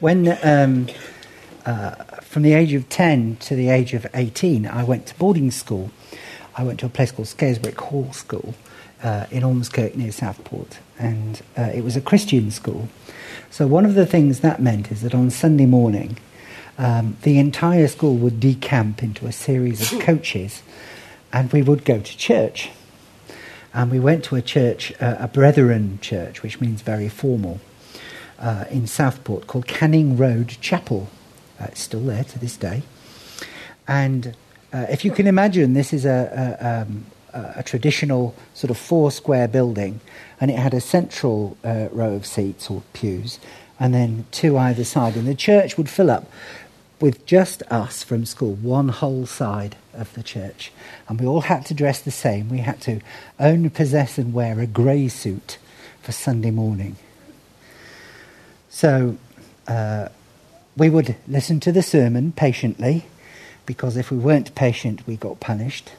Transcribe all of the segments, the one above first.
When, um, uh, from the age of 10 to the age of 18, I went to boarding school. I went to a place called Scarisbrick Hall School uh, in Ormskirk near Southport, and uh, it was a Christian school. So, one of the things that meant is that on Sunday morning, um, the entire school would decamp into a series of coaches, and we would go to church. And we went to a church, uh, a Brethren church, which means very formal uh, in Southport called Canning Road Chapel. Uh, it's still there to this day. And uh, if you can imagine, this is a, a, um, a, traditional sort of four square building, and it had a central uh, row of seats or pews, and then two either side. And the church would fill up with just us from school, one whole side of the church. And we all had to dress the same. We had to own, possess, and wear a grey suit for Sunday morning. So uh, we would listen to the sermon patiently, because if we weren't patient, we got punished.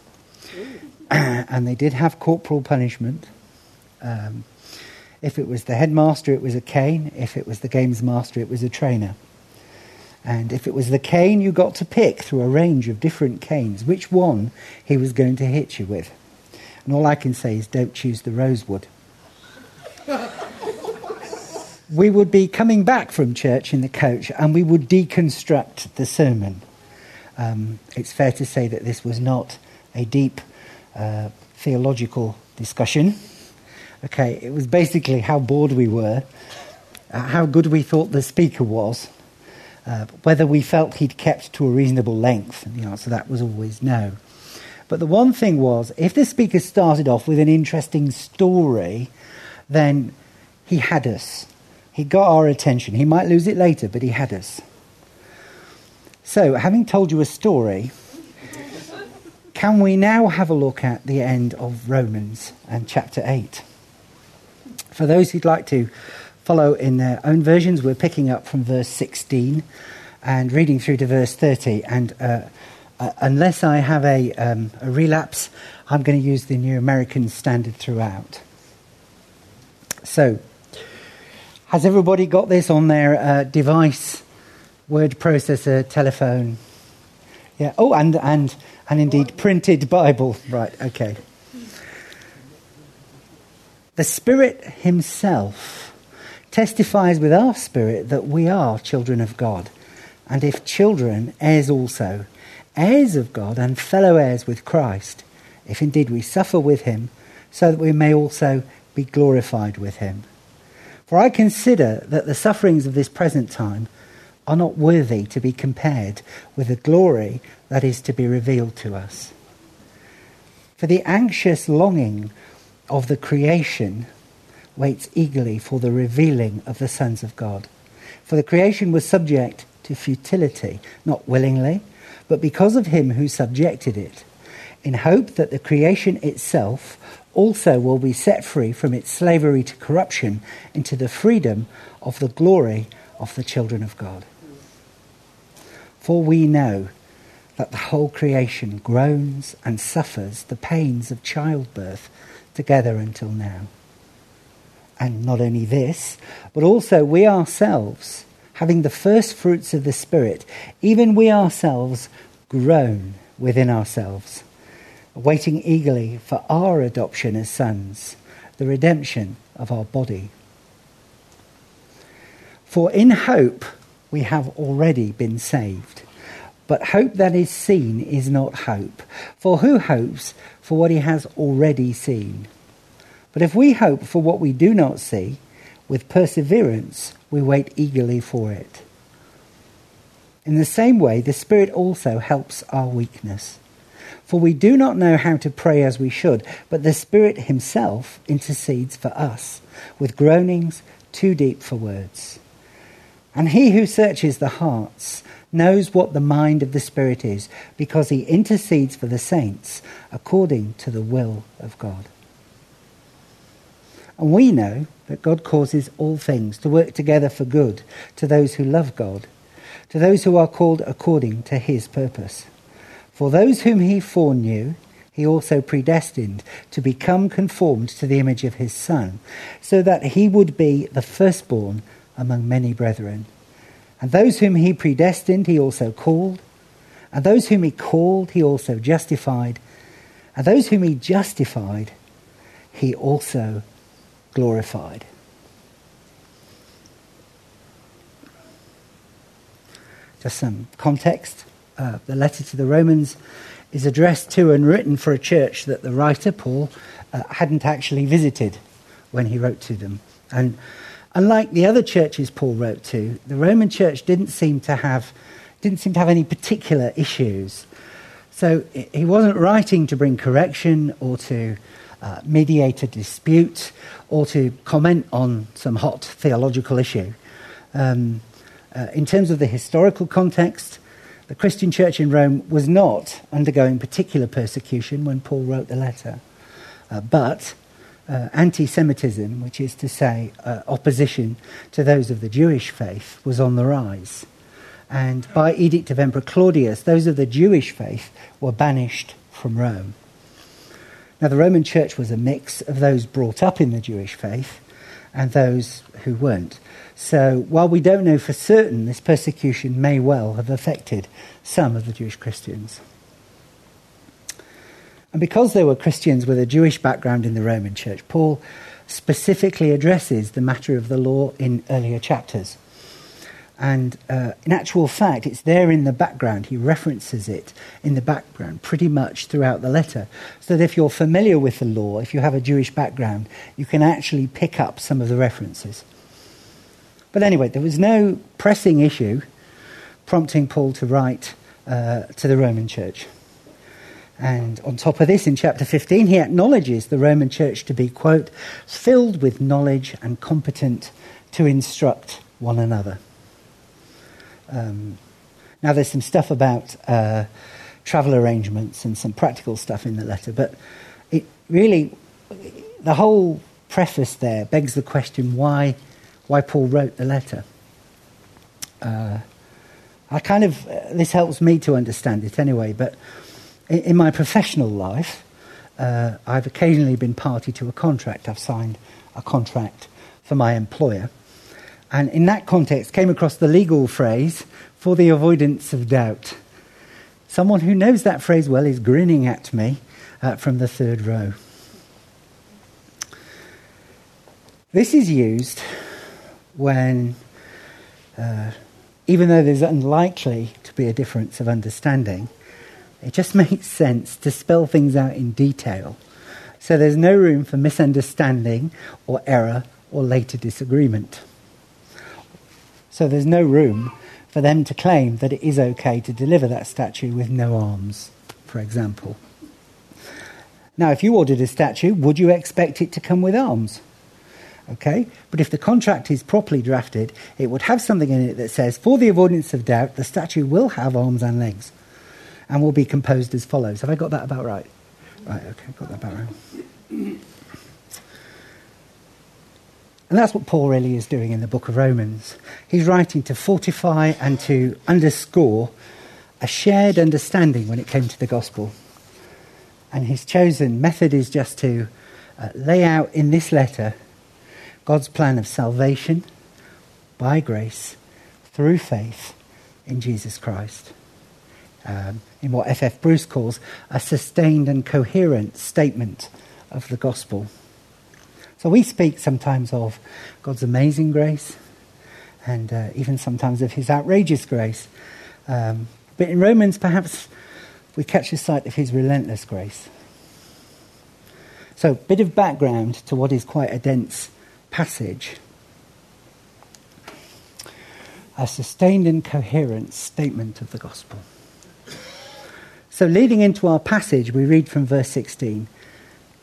and they did have corporal punishment. Um, if it was the headmaster, it was a cane. If it was the games master, it was a trainer. And if it was the cane, you got to pick through a range of different canes which one he was going to hit you with. And all I can say is don't choose the rosewood we would be coming back from church in the coach and we would deconstruct the sermon. Um, it's fair to say that this was not a deep uh, theological discussion. Okay, it was basically how bored we were, uh, how good we thought the speaker was, uh, whether we felt he'd kept to a reasonable length. And the answer to that was always no. But the one thing was, if the speaker started off with an interesting story, then he had us. He got our attention. He might lose it later, but he had us. So, having told you a story, can we now have a look at the end of Romans and chapter 8? For those who'd like to follow in their own versions, we're picking up from verse 16 and reading through to verse 30. And uh, uh, unless I have a, um, a relapse, I'm going to use the New American Standard throughout. So, has everybody got this on their uh, device, word processor, telephone? Yeah. Oh, and and and indeed printed Bible. Right. Okay. The Spirit Himself testifies with our spirit that we are children of God, and if children, heirs also, heirs of God and fellow heirs with Christ, if indeed we suffer with Him, so that we may also be glorified with Him. For I consider that the sufferings of this present time are not worthy to be compared with the glory that is to be revealed to us. For the anxious longing of the creation waits eagerly for the revealing of the sons of God. For the creation was subject to futility, not willingly, but because of him who subjected it, in hope that the creation itself also will be set free from its slavery to corruption into the freedom of the glory of the children of God. For we know that the whole creation groans and suffers the pains of childbirth together until now. And not only this, but also we ourselves, having the first fruits of the Spirit, even we ourselves groan within ourselves waiting eagerly for our adoption as sons, the redemption of our body. For in hope we have already been saved. But hope that is seen is not hope. For who hopes for what he has already seen? But if we hope for what we do not see, with perseverance we wait eagerly for it. In the same way, the Spirit also helps our weakness. For we do not know how to pray as we should, but the Spirit Himself intercedes for us with groanings too deep for words. And He who searches the hearts knows what the mind of the Spirit is, because He intercedes for the saints according to the will of God. And we know that God causes all things to work together for good to those who love God, to those who are called according to His purpose. For those whom he foreknew, he also predestined to become conformed to the image of his Son, so that he would be the firstborn among many brethren. And those whom he predestined, he also called. And those whom he called, he also justified. And those whom he justified, he also glorified. Just some context. Uh, the letter to the Romans is addressed to and written for a church that the writer, Paul, uh, hadn't actually visited when he wrote to them. And unlike the other churches Paul wrote to, the Roman church didn't seem to have, didn't seem to have any particular issues. So he wasn't writing to bring correction or to uh, mediate a dispute or to comment on some hot theological issue. Um, uh, in terms of the historical context, the Christian church in Rome was not undergoing particular persecution when Paul wrote the letter, uh, but uh, anti Semitism, which is to say uh, opposition to those of the Jewish faith, was on the rise. And by edict of Emperor Claudius, those of the Jewish faith were banished from Rome. Now, the Roman Church was a mix of those brought up in the Jewish faith and those who weren't. So, while we don't know for certain, this persecution may well have affected some of the Jewish Christians. And because there were Christians with a Jewish background in the Roman Church, Paul specifically addresses the matter of the law in earlier chapters. And uh, in actual fact, it's there in the background. He references it in the background pretty much throughout the letter. So that if you're familiar with the law, if you have a Jewish background, you can actually pick up some of the references. But anyway, there was no pressing issue prompting Paul to write uh, to the Roman church. And on top of this, in chapter 15, he acknowledges the Roman church to be, quote, filled with knowledge and competent to instruct one another. Um, now, there's some stuff about uh, travel arrangements and some practical stuff in the letter, but it really, the whole preface there begs the question why, why Paul wrote the letter. Uh, I kind of, uh, this helps me to understand it anyway, but in, in my professional life, uh, I've occasionally been party to a contract. I've signed a contract for my employer and in that context came across the legal phrase for the avoidance of doubt. Someone who knows that phrase well is grinning at me uh, from the third row. This is used when, uh, even though there's unlikely to be a difference of understanding, it just makes sense to spell things out in detail so there's no room for misunderstanding or error or later disagreement. So there's no room for them to claim that it is okay to deliver that statue with no arms, for example. Now, if you ordered a statue, would you expect it to come with arms? Okay? But if the contract is properly drafted, it would have something in it that says, for the avoidance of doubt, the statue will have arms and legs and will be composed as follows. Have I got that about right? Right, okay, got that about right. And that's what Paul really is doing in the book of Romans. He's writing to fortify and to underscore a shared understanding when it came to the gospel. And his chosen method is just to uh, lay out in this letter God's plan of salvation by grace through faith in Jesus Christ. Um, in what F.F. Bruce calls a sustained and coherent statement of the gospel. So we speak sometimes of God's amazing grace and uh, even sometimes of his outrageous grace. Um, but in Romans, perhaps we catch a sight of his relentless grace. So, bit of background to what is quite a dense passage. A sustained and coherent statement of the gospel. So, leading into our passage, we read from verse 16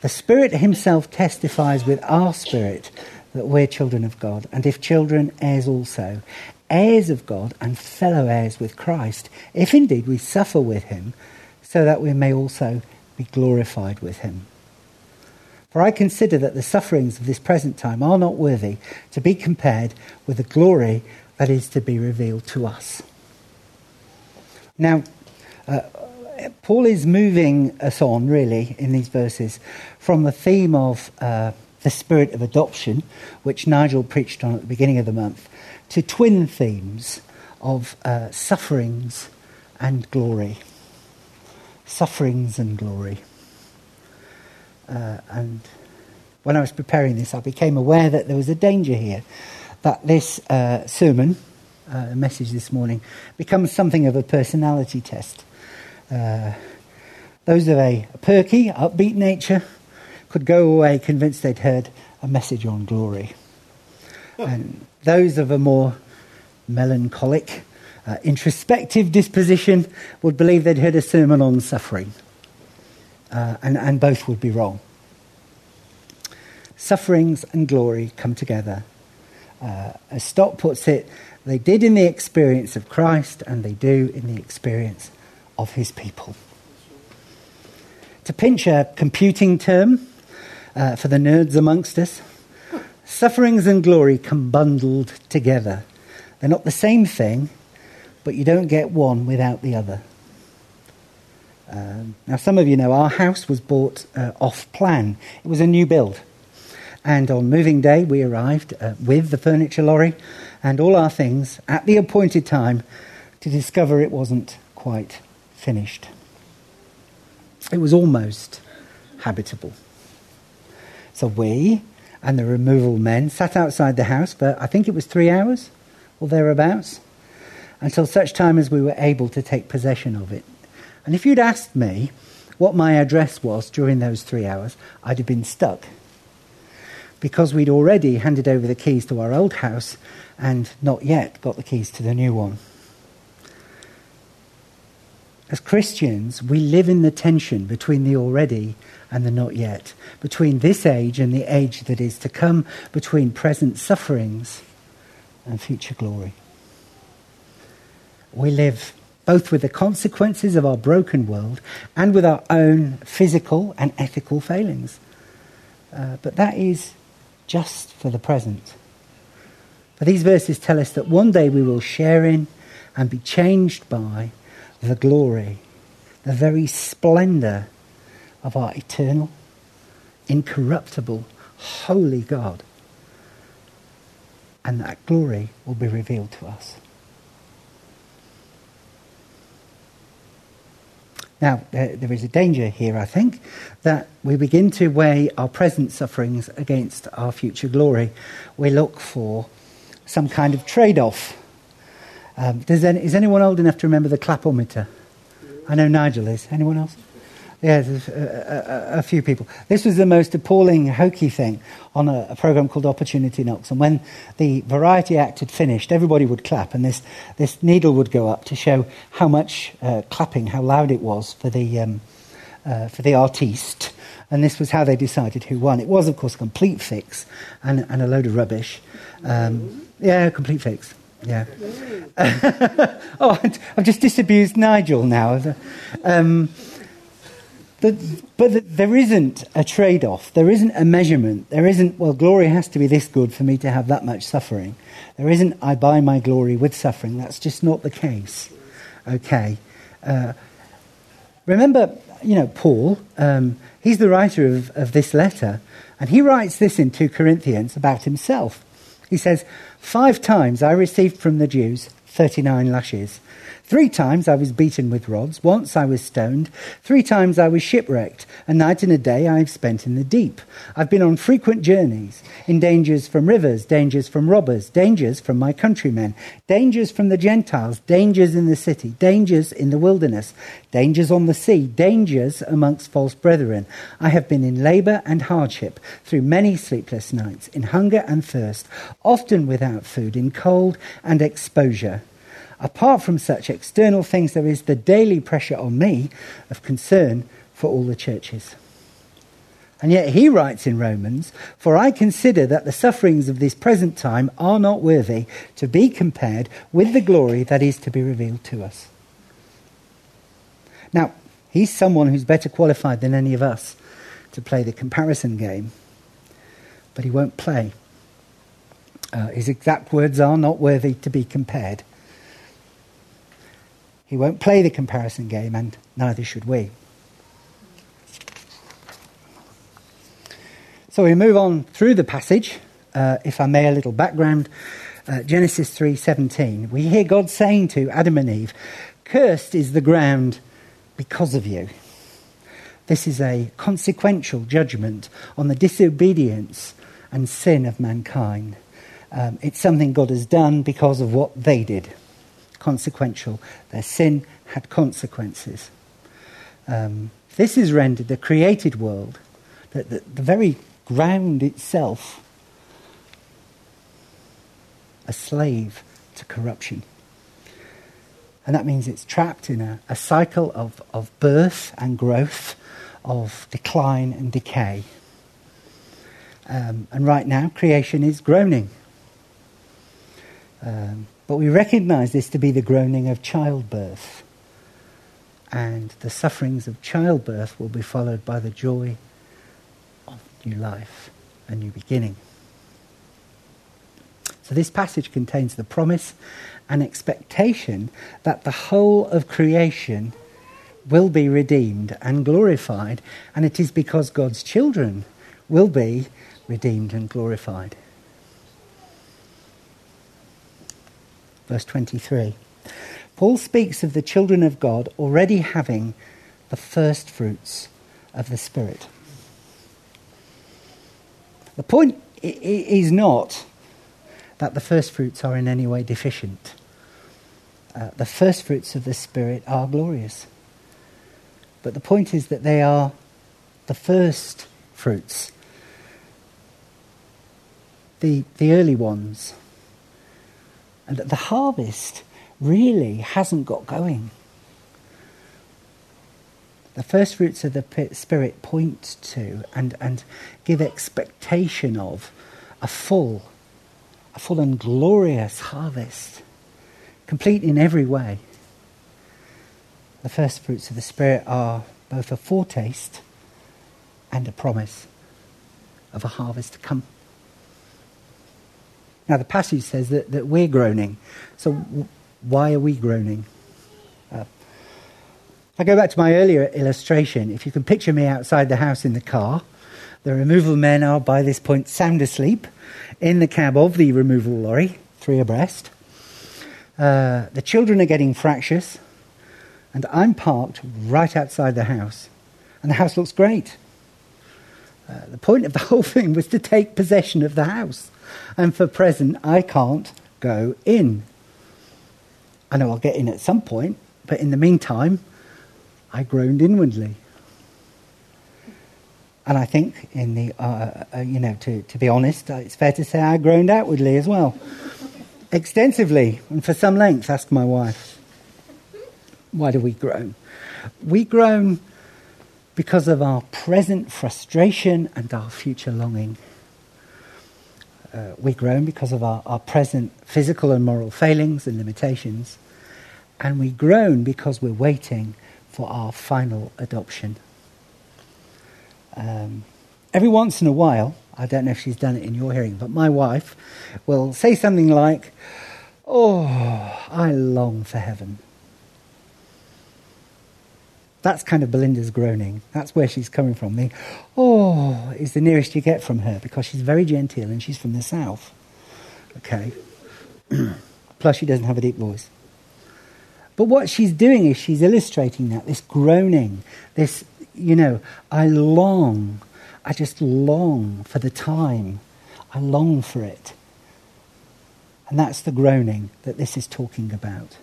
the Spirit Himself testifies with our spirit that we're children of God, and if children, heirs also, heirs of God and fellow heirs with Christ, if indeed we suffer with Him, so that we may also be glorified with Him. For I consider that the sufferings of this present time are not worthy to be compared with the glory that is to be revealed to us. Now, uh, Paul is moving us on, really, in these verses from the theme of uh, the spirit of adoption, which Nigel preached on at the beginning of the month, to twin themes of uh, sufferings and glory. Sufferings and glory. Uh, and when I was preparing this, I became aware that there was a danger here that this uh, sermon, uh, message this morning, becomes something of a personality test. Uh, those of a perky, upbeat nature could go away convinced they'd heard a message on glory. And those of a more melancholic, uh, introspective disposition would believe they'd heard a sermon on suffering. Uh, and, and both would be wrong. Sufferings and glory come together. Uh, as Stott puts it, they did in the experience of Christ and they do in the experience of his people. To pinch a computing term uh, for the nerds amongst us, sufferings and glory come bundled together. They're not the same thing, but you don't get one without the other. Um, now, some of you know our house was bought uh, off plan. It was a new build. And on moving day, we arrived uh, with the furniture lorry and all our things at the appointed time to discover it wasn't quite finished. It was almost habitable. So we and the removal men sat outside the house for, I think it was three hours or thereabouts, until such time as we were able to take possession of it. And if you'd asked me what my address was during those three hours, I'd have been stuck. Because we'd already handed over the keys to our old house and not yet got the keys to the new one. As Christians, we live in the tension between the already and the not yet, between this age and the age that is to come, between present sufferings and future glory. We live both with the consequences of our broken world and with our own physical and ethical failings. Uh, but that is just for the present. But these verses tell us that one day we will share in and be changed by the glory, the very splendor of our eternal, incorruptible, holy God. And that glory will be revealed to us. Now, there, is a danger here, I think, that we begin to weigh our present sufferings against our future glory. We look for some kind of trade off um, any, is anyone old enough to remember the clapometer? I know Nigel is. Anyone else? Yeah, a, a, a, few people. This was the most appalling, hokey thing on a, a, program called Opportunity Knocks. And when the variety act had finished, everybody would clap, and this, this needle would go up to show how much uh, clapping, how loud it was for the, um, uh, for the artiste. And this was how they decided who won. It was, of course, a complete fix and, and a load of rubbish. Um, yeah, complete fix. Yeah. oh, I've just disabused Nigel now. Um, but, but there isn't a trade off. There isn't a measurement. There isn't, well, glory has to be this good for me to have that much suffering. There isn't, I buy my glory with suffering. That's just not the case. Okay. Uh, remember, you know, Paul, um, he's the writer of, of this letter, and he writes this in 2 Corinthians about himself. He says, Five times I received from the Jews 39 lashes. Three times I was beaten with rods. Once I was stoned. Three times I was shipwrecked. A night and a day I have spent in the deep. I've been on frequent journeys, in dangers from rivers, dangers from robbers, dangers from my countrymen, dangers from the Gentiles, dangers in the city, dangers in the wilderness, dangers on the sea, dangers amongst false brethren. I have been in labor and hardship, through many sleepless nights, in hunger and thirst, often without food, in cold and exposure. Apart from such external things, there is the daily pressure on me of concern for all the churches. And yet he writes in Romans, For I consider that the sufferings of this present time are not worthy to be compared with the glory that is to be revealed to us. Now, he's someone who's better qualified than any of us to play the comparison game, but he won't play. Uh, his exact words are not worthy to be compared. He won't play the comparison game, and neither should we. So we move on through the passage. Uh, if I may, a little background. uh, Genesis 3:17, we hear God saying to Adam and Eve, "Cursed is the ground because of you." This is a consequential judgment on the disobedience and sin of mankind. Um, it's something God has done because of what they did. Consequential. Their sin had consequences. Um, this is rendered the created world, the, the, the very ground itself, a slave to corruption. And that means it's trapped in a, a cycle of, of birth and growth, of decline and decay. Um, and right now, creation is groaning. Um, but we recognize this to be the groaning of childbirth. And the sufferings of childbirth will be followed by the joy of new life, a new beginning. So, this passage contains the promise and expectation that the whole of creation will be redeemed and glorified, and it is because God's children will be redeemed and glorified. Verse 23. Paul speaks of the children of God already having the first fruits of the Spirit. The point is not that the first fruits are in any way deficient. Uh, the first fruits of the Spirit are glorious. But the point is that they are the first fruits, the, the early ones. And that the harvest really hasn't got going. The first fruits of the Spirit point to and, and give expectation of a full, a full and glorious harvest, complete in every way. The first fruits of the Spirit are both a foretaste and a promise of a harvest to come. Now, the passage says that, that we're groaning. So, w- why are we groaning? Uh, I go back to my earlier illustration, if you can picture me outside the house in the car, the removal men are by this point sound asleep in the cab of the removal lorry, three abreast. Uh, the children are getting fractious, and I'm parked right outside the house, and the house looks great. Uh, the point of the whole thing was to take possession of the house. And for present, I can't go in. I know I'll get in at some point, but in the meantime, I groaned inwardly. And I think, in the, uh, uh, you know, to, to be honest, uh, it's fair to say I groaned outwardly as well. Extensively, and for some length, ask my wife. Why do we groan? We groan because of our present frustration and our future longing. Uh, we groan because of our, our present physical and moral failings and limitations. And we groan because we're waiting for our final adoption. Um, every once in a while, I don't know if she's done it in your hearing, but my wife will say something like, Oh, I long for heaven. That's kind of Belinda's groaning. That's where she's coming from. The oh is the nearest you get from her because she's very genteel and she's from the south. Okay. Plus, she doesn't have a deep voice. But what she's doing is she's illustrating that this groaning, this, you know, I long, I just long for the time. I long for it. And that's the groaning that this is talking about.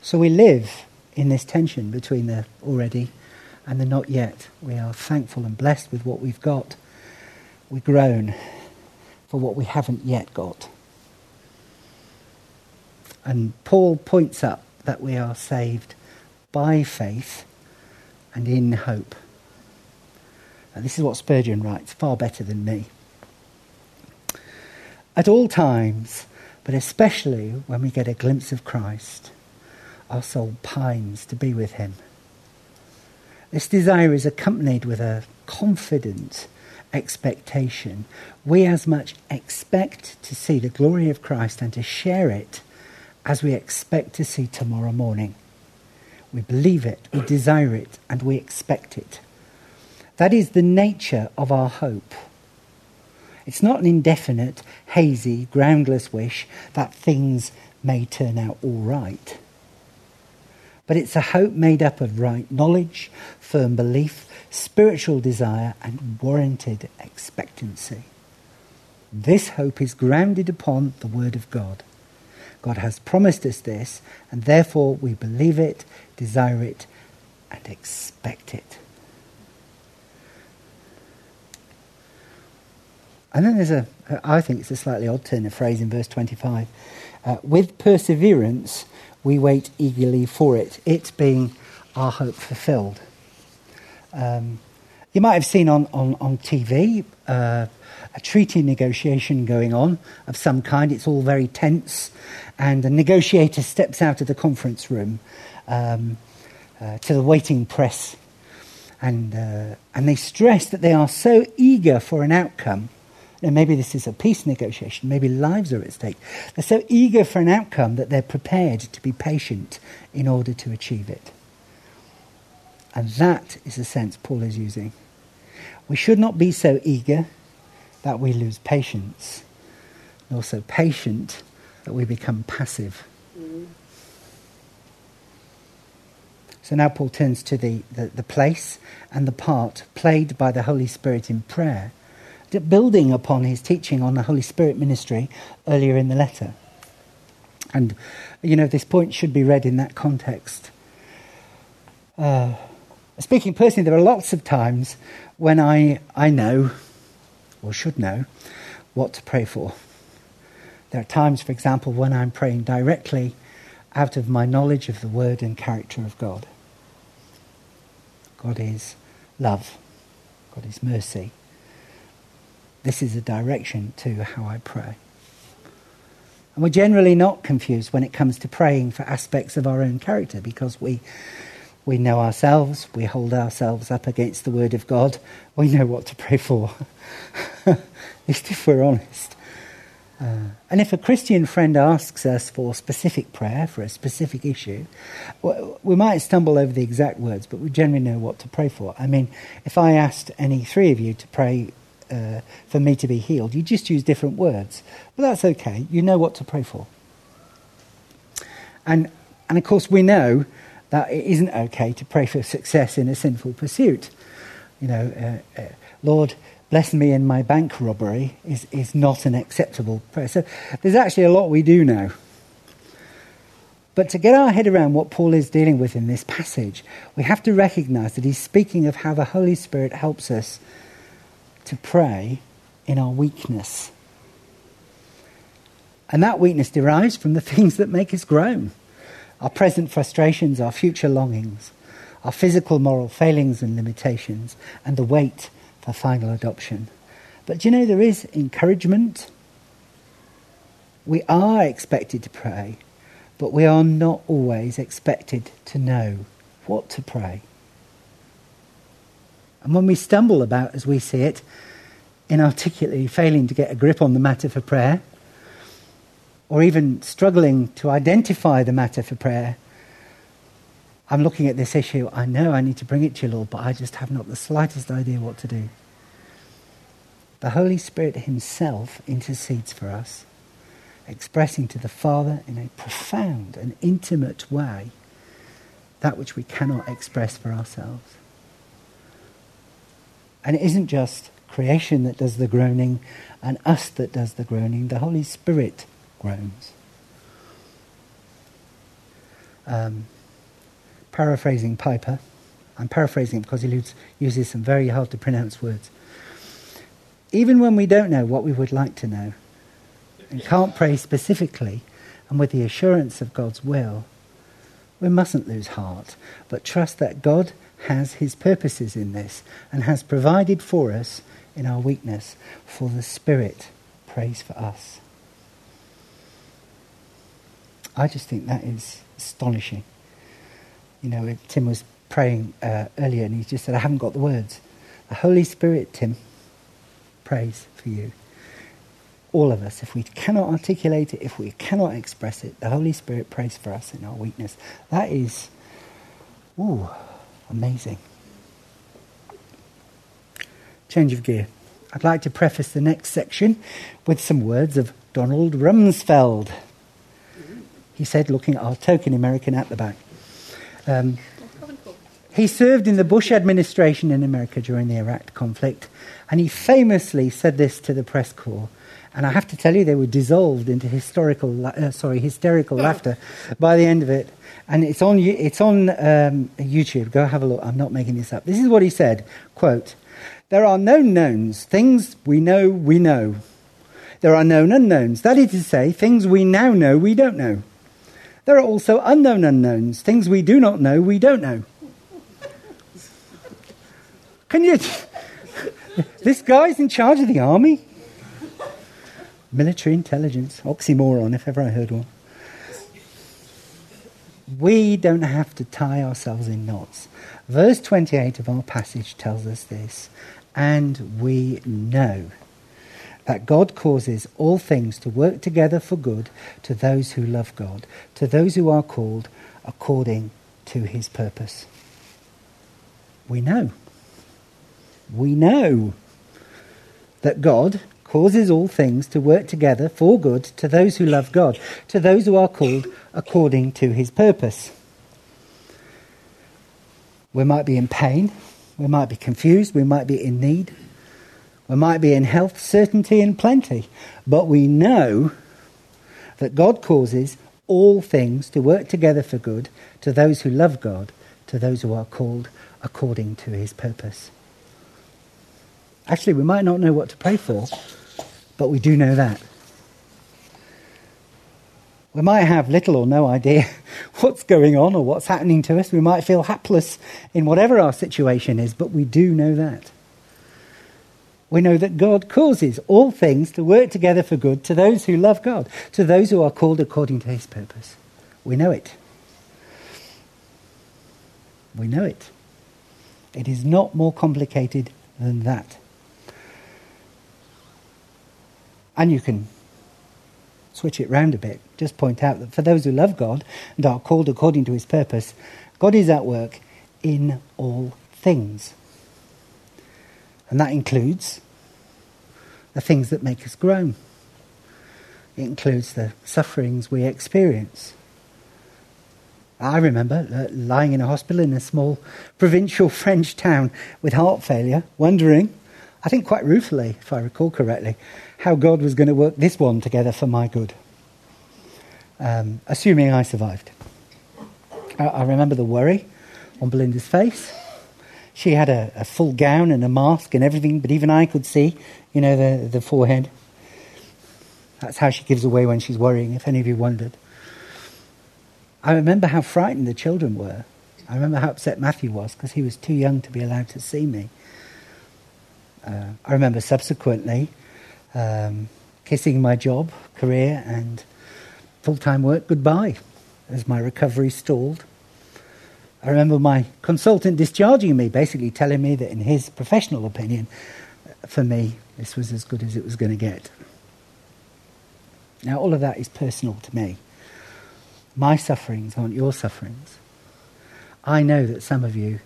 So we live in this tension between the already and the not yet. We are thankful and blessed with what we've got. We groan for what we haven't yet got. And Paul points up that we are saved by faith and in hope. And this is what Spurgeon writes, far better than me. At all times, but especially when we get a glimpse of Christ, our soul pines to be with him. This desire is accompanied with a confident expectation. We as much expect to see the glory of Christ and to share it as we expect to see tomorrow morning. We believe it, we desire it, and we expect it. That is the nature of our hope. It's not an indefinite, hazy, groundless wish that things may turn out all right. But it's a hope made up of right knowledge, firm belief, spiritual desire, and warranted expectancy. This hope is grounded upon the Word of God. God has promised us this, and therefore we believe it, desire it, and expect it. And then there's a, I think it's a slightly odd turn of phrase in verse 25. Uh, with perseverance, we wait eagerly for it, it being our hope fulfilled. Um, you might have seen on, on, on TV uh, a treaty negotiation going on of some kind. It's all very tense, and a negotiator steps out of the conference room um, uh, to the waiting press, and, uh, and they stress that they are so eager for an outcome now, maybe this is a peace negotiation, maybe lives are at stake. They're so eager for an outcome that they're prepared to be patient in order to achieve it. And that is the sense Paul is using. We should not be so eager that we lose patience, nor so patient that we become passive. Mm. So now Paul turns to the, the, the place and the part played by the Holy Spirit in prayer building upon his teaching on the Holy Spirit ministry earlier in the letter. And, you know, this point should be read in that context. Uh, speaking personally, there are lots of times when I, I know, or should know, what to pray for. There are times, for example, when I'm praying directly out of my knowledge of the word and character of God. God is love, God is mercy, this is a direction to how I pray. And we're generally not confused when it comes to praying for aspects of our own character because we, we know ourselves, we hold ourselves up against the Word of God, we know what to pray for. At least if we're honest. Uh, and if a Christian friend asks us for specific prayer for a specific issue, we might stumble over the exact words, but we generally know what to pray for. I mean, if I asked any three of you to pray uh, for me to be healed. You just use different words. But that's okay. You know what to pray for. And, and of course, we know that it isn't okay to pray for success in a sinful pursuit. You know, uh, uh, Lord, bless me in my bank robbery is, is not an acceptable prayer. So there's actually a lot we do know. But to get our head around what Paul is dealing with in this passage, we have to recognize that he's speaking of how the Holy Spirit helps us to pray in our weakness. And that weakness derives from the things that make us groan our present frustrations, our future longings, our physical moral failings and limitations, and the wait for final adoption. But do you know there is encouragement? We are expected to pray, but we are not always expected to know what to pray. And when we stumble about, as we see it, inarticulately failing to get a grip on the matter for prayer, or even struggling to identify the matter for prayer, I'm looking at this issue. I know I need to bring it to you, Lord, but I just have not the slightest idea what to do. The Holy Spirit Himself intercedes for us, expressing to the Father in a profound and intimate way that which we cannot express for ourselves. And it isn't just creation that does the groaning and us that does the groaning. The Holy Spirit groans. Um, paraphrasing Piper, I'm paraphrasing because he uses some very hard to pronounce words. Even when we don't know what we would like to know and can't pray specifically and with the assurance of God's will, we mustn't lose heart, but trust that God has his purposes in this and has provided for us in our weakness, for the Spirit prays for us. I just think that is astonishing. You know, Tim was praying uh, earlier and he just said, I haven't got the words. The Holy Spirit, Tim, prays for you. All of us, if we cannot articulate it, if we cannot express it, the Holy Spirit prays for us in our weakness. That is, ooh, amazing. Change of gear. I'd like to preface the next section with some words of Donald Rumsfeld. He said, looking at our token American at the back. Um, he served in the Bush administration in America during the Iraq conflict, and he famously said this to the press corps. And I have to tell you, they were dissolved into historical, uh, sorry, hysterical laughter by the end of it. And it's on, it's on um, YouTube. Go have a look. I'm not making this up. This is what he said. Quote, there are known knowns, things we know we know. There are known unknowns, that is to say, things we now know we don't know. There are also unknown unknowns, things we do not know we don't know. Can you. this guy's in charge of the army? Military intelligence. Oxymoron, if ever I heard one. We don't have to tie ourselves in knots. Verse 28 of our passage tells us this. And we know that God causes all things to work together for good to those who love God, to those who are called according to his purpose. We know. We know that God causes all things to work together for good to those who love God, to those who are called according to his purpose. We might be in pain, we might be confused, we might be in need, we might be in health, certainty, and plenty. But we know that God causes all things to work together for good to those who love God, to those who are called according to his purpose. Actually, we might not know what to pray for, but we do know that. We might have little or no idea what's going on or what's happening to us. We might feel hapless in whatever our situation is, but we do know that. We know that God causes all things to work together for good to those who love God, to those who are called according to his purpose. We know it. We know it. It is not more complicated than that. And you can switch it round a bit. Just point out that for those who love God and are called according to his purpose, God is at work in all things. And that includes the things that make us groan. It includes the sufferings we experience. I remember lying in a hospital in a small provincial French town with heart failure, wondering, I think quite ruefully, if I recall correctly, how God was going to work this one together for my good, um, assuming I survived. I, I, remember the worry on Belinda's face. She had a, a, full gown and a mask and everything, but even I could see, you know, the, the forehead. That's how she gives away when she's worrying, if any of you wondered. I remember how frightened the children were. I remember how upset Matthew was because he was too young to be allowed to see me. Uh, I remember subsequently um, kissing my job, career, and full time work goodbye as my recovery stalled. I remember my consultant discharging me, basically telling me that, in his professional opinion, for me, this was as good as it was going to get. Now, all of that is personal to me. My sufferings aren't your sufferings. I know that some of you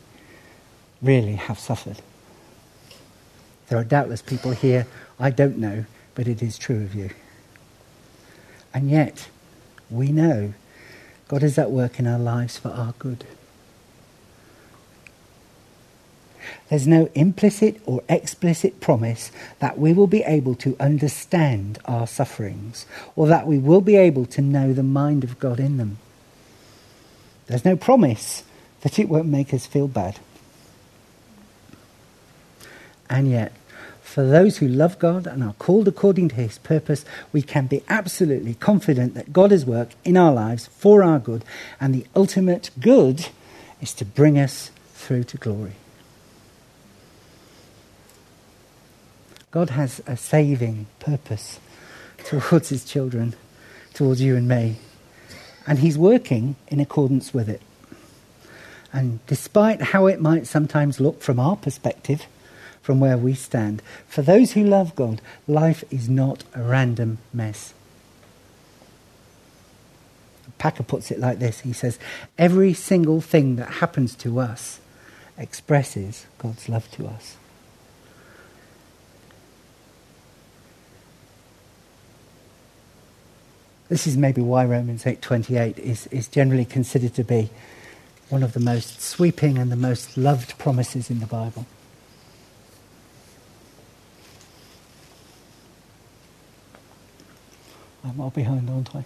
really have suffered. There are doubtless people here I don't know, but it is true of you. And yet, we know God is at work in our lives for our good. There's no implicit or explicit promise that we will be able to understand our sufferings or that we will be able to know the mind of God in them. There's no promise that it won't make us feel bad. And yet, for those who love God and are called according to his purpose, we can be absolutely confident that God is work in our lives for our good, and the ultimate good is to bring us through to glory. God has a saving purpose towards his children, towards you and me, and he's working in accordance with it. And despite how it might sometimes look from our perspective, from where we stand. For those who love God, life is not a random mess. Packer puts it like this he says, Every single thing that happens to us expresses God's love to us. This is maybe why Romans 8:28 is, is generally considered to be one of the most sweeping and the most loved promises in the Bible. I'm all behind, aren't I?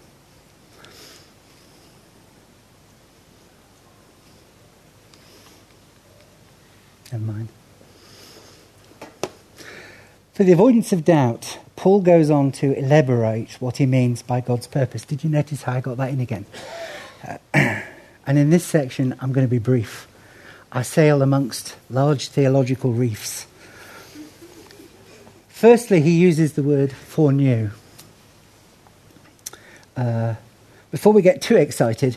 Never mind. For the avoidance of doubt, Paul goes on to elaborate what he means by God's purpose. Did you notice how I got that in again? Uh, and in this section, I'm going to be brief. I sail amongst large theological reefs. Firstly, he uses the word foreknew. Before we get too excited,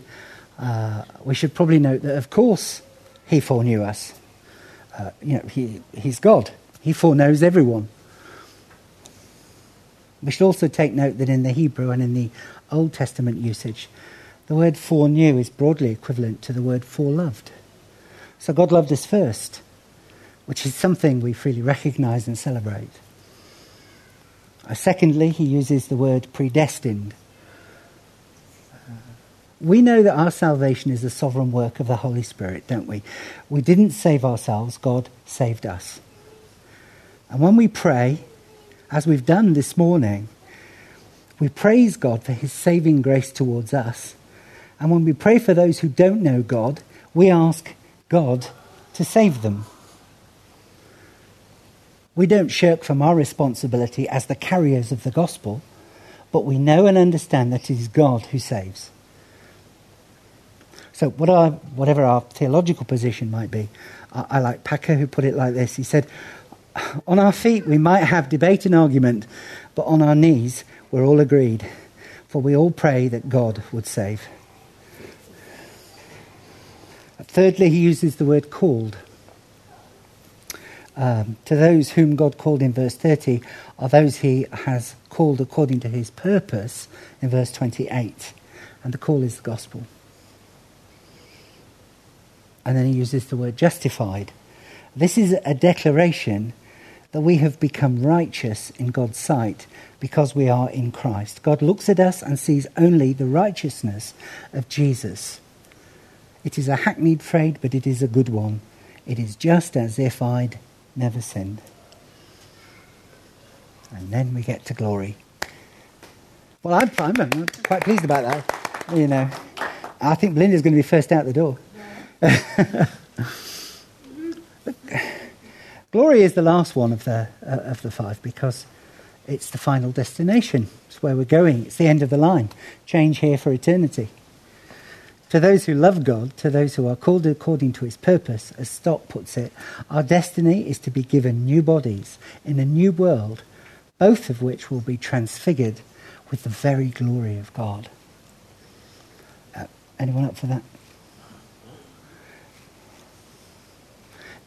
uh, we should probably note that, of course, he foreknew us. Uh, you know, he, he's God. He foreknows everyone. We should also take note that in the Hebrew and in the Old Testament usage, the word foreknew is broadly equivalent to the word foreloved. So God loved us first, which is something we freely recognize and celebrate. Uh, secondly, he uses the word predestined we know that our salvation is the sovereign work of the Holy Spirit, don't we? We didn't save ourselves, God saved us. And when we pray, as we've done this morning, we praise God for his saving grace towards us. And when we pray for those who don't know God, we ask God to save them. We don't shirk from our responsibility as the carriers of the gospel, but we know and understand that it is God who saves. So, what our, whatever our theological position might be, I, I like Packer who put it like this. He said, On our feet we might have debate and argument, but on our knees we're all agreed, for we all pray that God would save. Thirdly, he uses the word called. Um, to those whom God called in verse 30 are those he has called according to his purpose in verse 28. And the call is the gospel. And then he uses the word justified. This is a declaration that we have become righteous in God's sight because we are in Christ. God looks at us and sees only the righteousness of Jesus. It is a hackneyed phrase, but it is a good one. It is just as if I'd never sinned. And then we get to glory. Well, I'm. I'm quite pleased about that. You know, I think Belinda's going to be first out the door. Glory is the last one of the, uh, of the five because it's the final destination. It's where we're going. It's the end of the line. Change here for eternity. To those who love God, to those who are called according to his purpose, as Stott puts it, our destiny is to be given new bodies in a new world, both of which will be transfigured with the very glory of God. Uh, anyone up for that?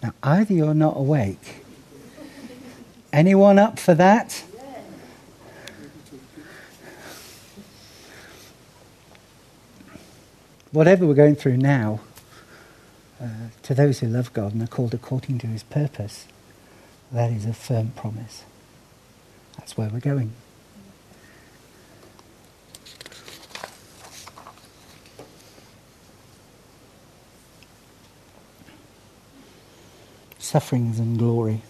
Now, either you're not awake. Anyone up for that? Whatever we're going through now, uh, to those who love God and are called according to his purpose, that is a firm promise. That's where we're going. Sufferings and glory.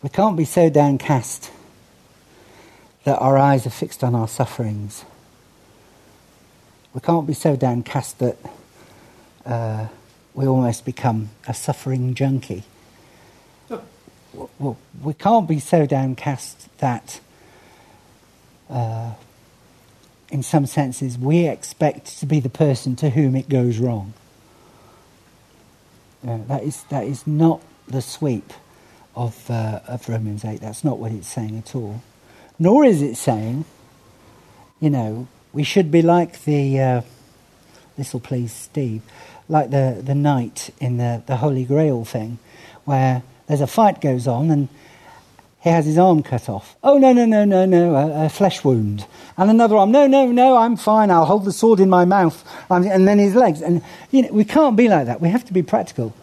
We can't be so downcast that our eyes are fixed on our sufferings. We can't be so downcast that uh, we almost become a suffering junkie. Well, we can't be so downcast that, uh, in some senses, we expect to be the person to whom it goes wrong. That is that is not the sweep of uh, of Romans eight. That's not what it's saying at all. Nor is it saying, you know, we should be like the. Uh, this will please Steve, like the the knight in the the Holy Grail thing, where there's a fight goes on and he has his arm cut off. Oh, no, no, no, no, no, a, a, flesh wound. And another arm, no, no, no, I'm fine, I'll hold the sword in my mouth. and then his legs. And, you know, we can't be like that. We have to be practical.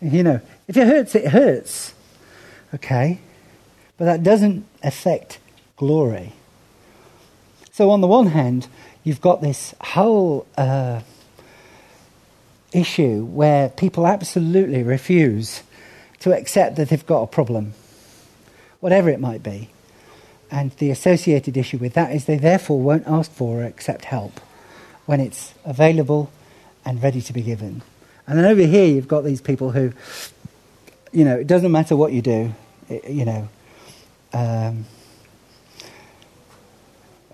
You know, if it hurts, it hurts. Okay? but that doesn't affect glory. So, on the one hand, you've got this whole uh, issue where people absolutely refuse to accept that they've got a problem, whatever it might be. And the associated issue with that is they therefore won't ask for or accept help when it's available and ready to be given. And then over here, you've got these people who, you know, it doesn't matter what you do, it, you know. Um,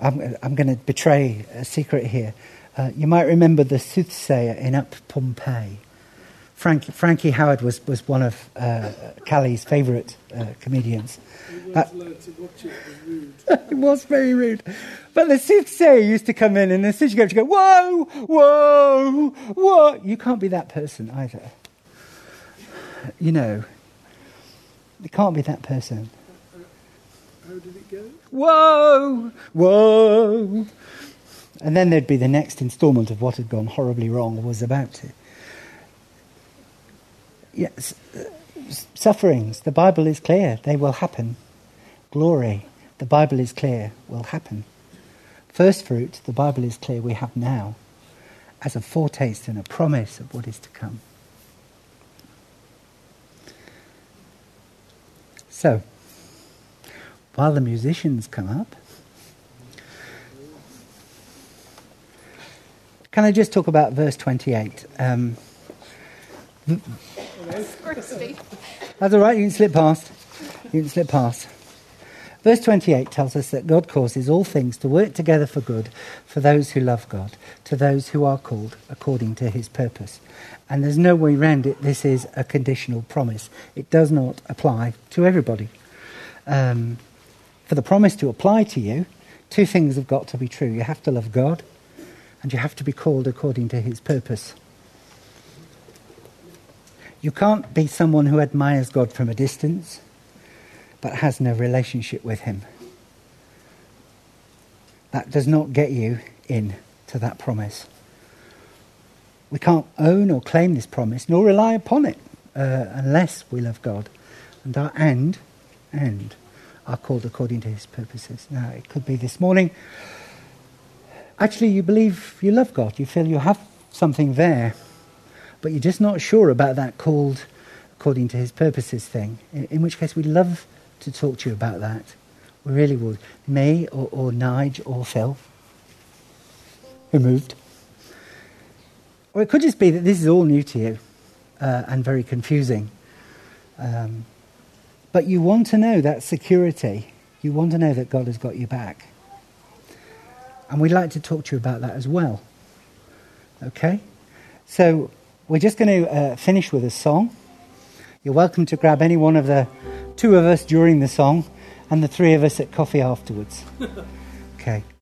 I'm, I'm going to betray a secret here. Uh, you might remember the soothsayer in Up Pompeii. Frank, Frankie Howerd was, was one of uh, Callie's favourite uh, comedians. It, it was very rude. But the soothsayer used to come in and the soothsayer would go, whoa, whoa, whoa. You can't be that person either. You know, you can't be that person. How did it go? Whoa, whoa. And then there'd be the next instalment of what had gone horribly wrong was about to. Yes, sufferings, the Bible is clear, they will happen. Glory, the Bible is clear, will happen. First fruit, the Bible is clear, we have now as a foretaste and a promise of what is to come. So, while the musicians come up, can I just talk about verse 28? Um, that's all right, you can slip past. You can slip past. Verse 28 tells us that God causes all things to work together for good for those who love God, to those who are called according to his purpose. And there's no way around it. This is a conditional promise. It does not apply to everybody. Um, for the promise to apply to you, two things have got to be true. You have to love God, and you have to be called according to his purpose. You can't be someone who admires God from a distance but has no relationship with Him. That does not get you in to that promise. We can't own or claim this promise, nor rely upon it, uh, unless we love God and are and and are called according to His purposes. Now, it could be this morning. Actually, you believe you love God. You feel you have something there but you're just not sure about that called according to his purposes thing, in, in which case we'd love to talk to you about that. We really would. Me or, or Nige or Phil, who moved. Or it could just be that this is all new to you uh, and very confusing. Um, but you want to know that security. You want to know that God has got you back. And we'd like to talk to you about that as well. Okay? So we're just going to uh, finish with a song. You're welcome to grab any one of the two of us during the song and the three of us at coffee afterwards. Okay.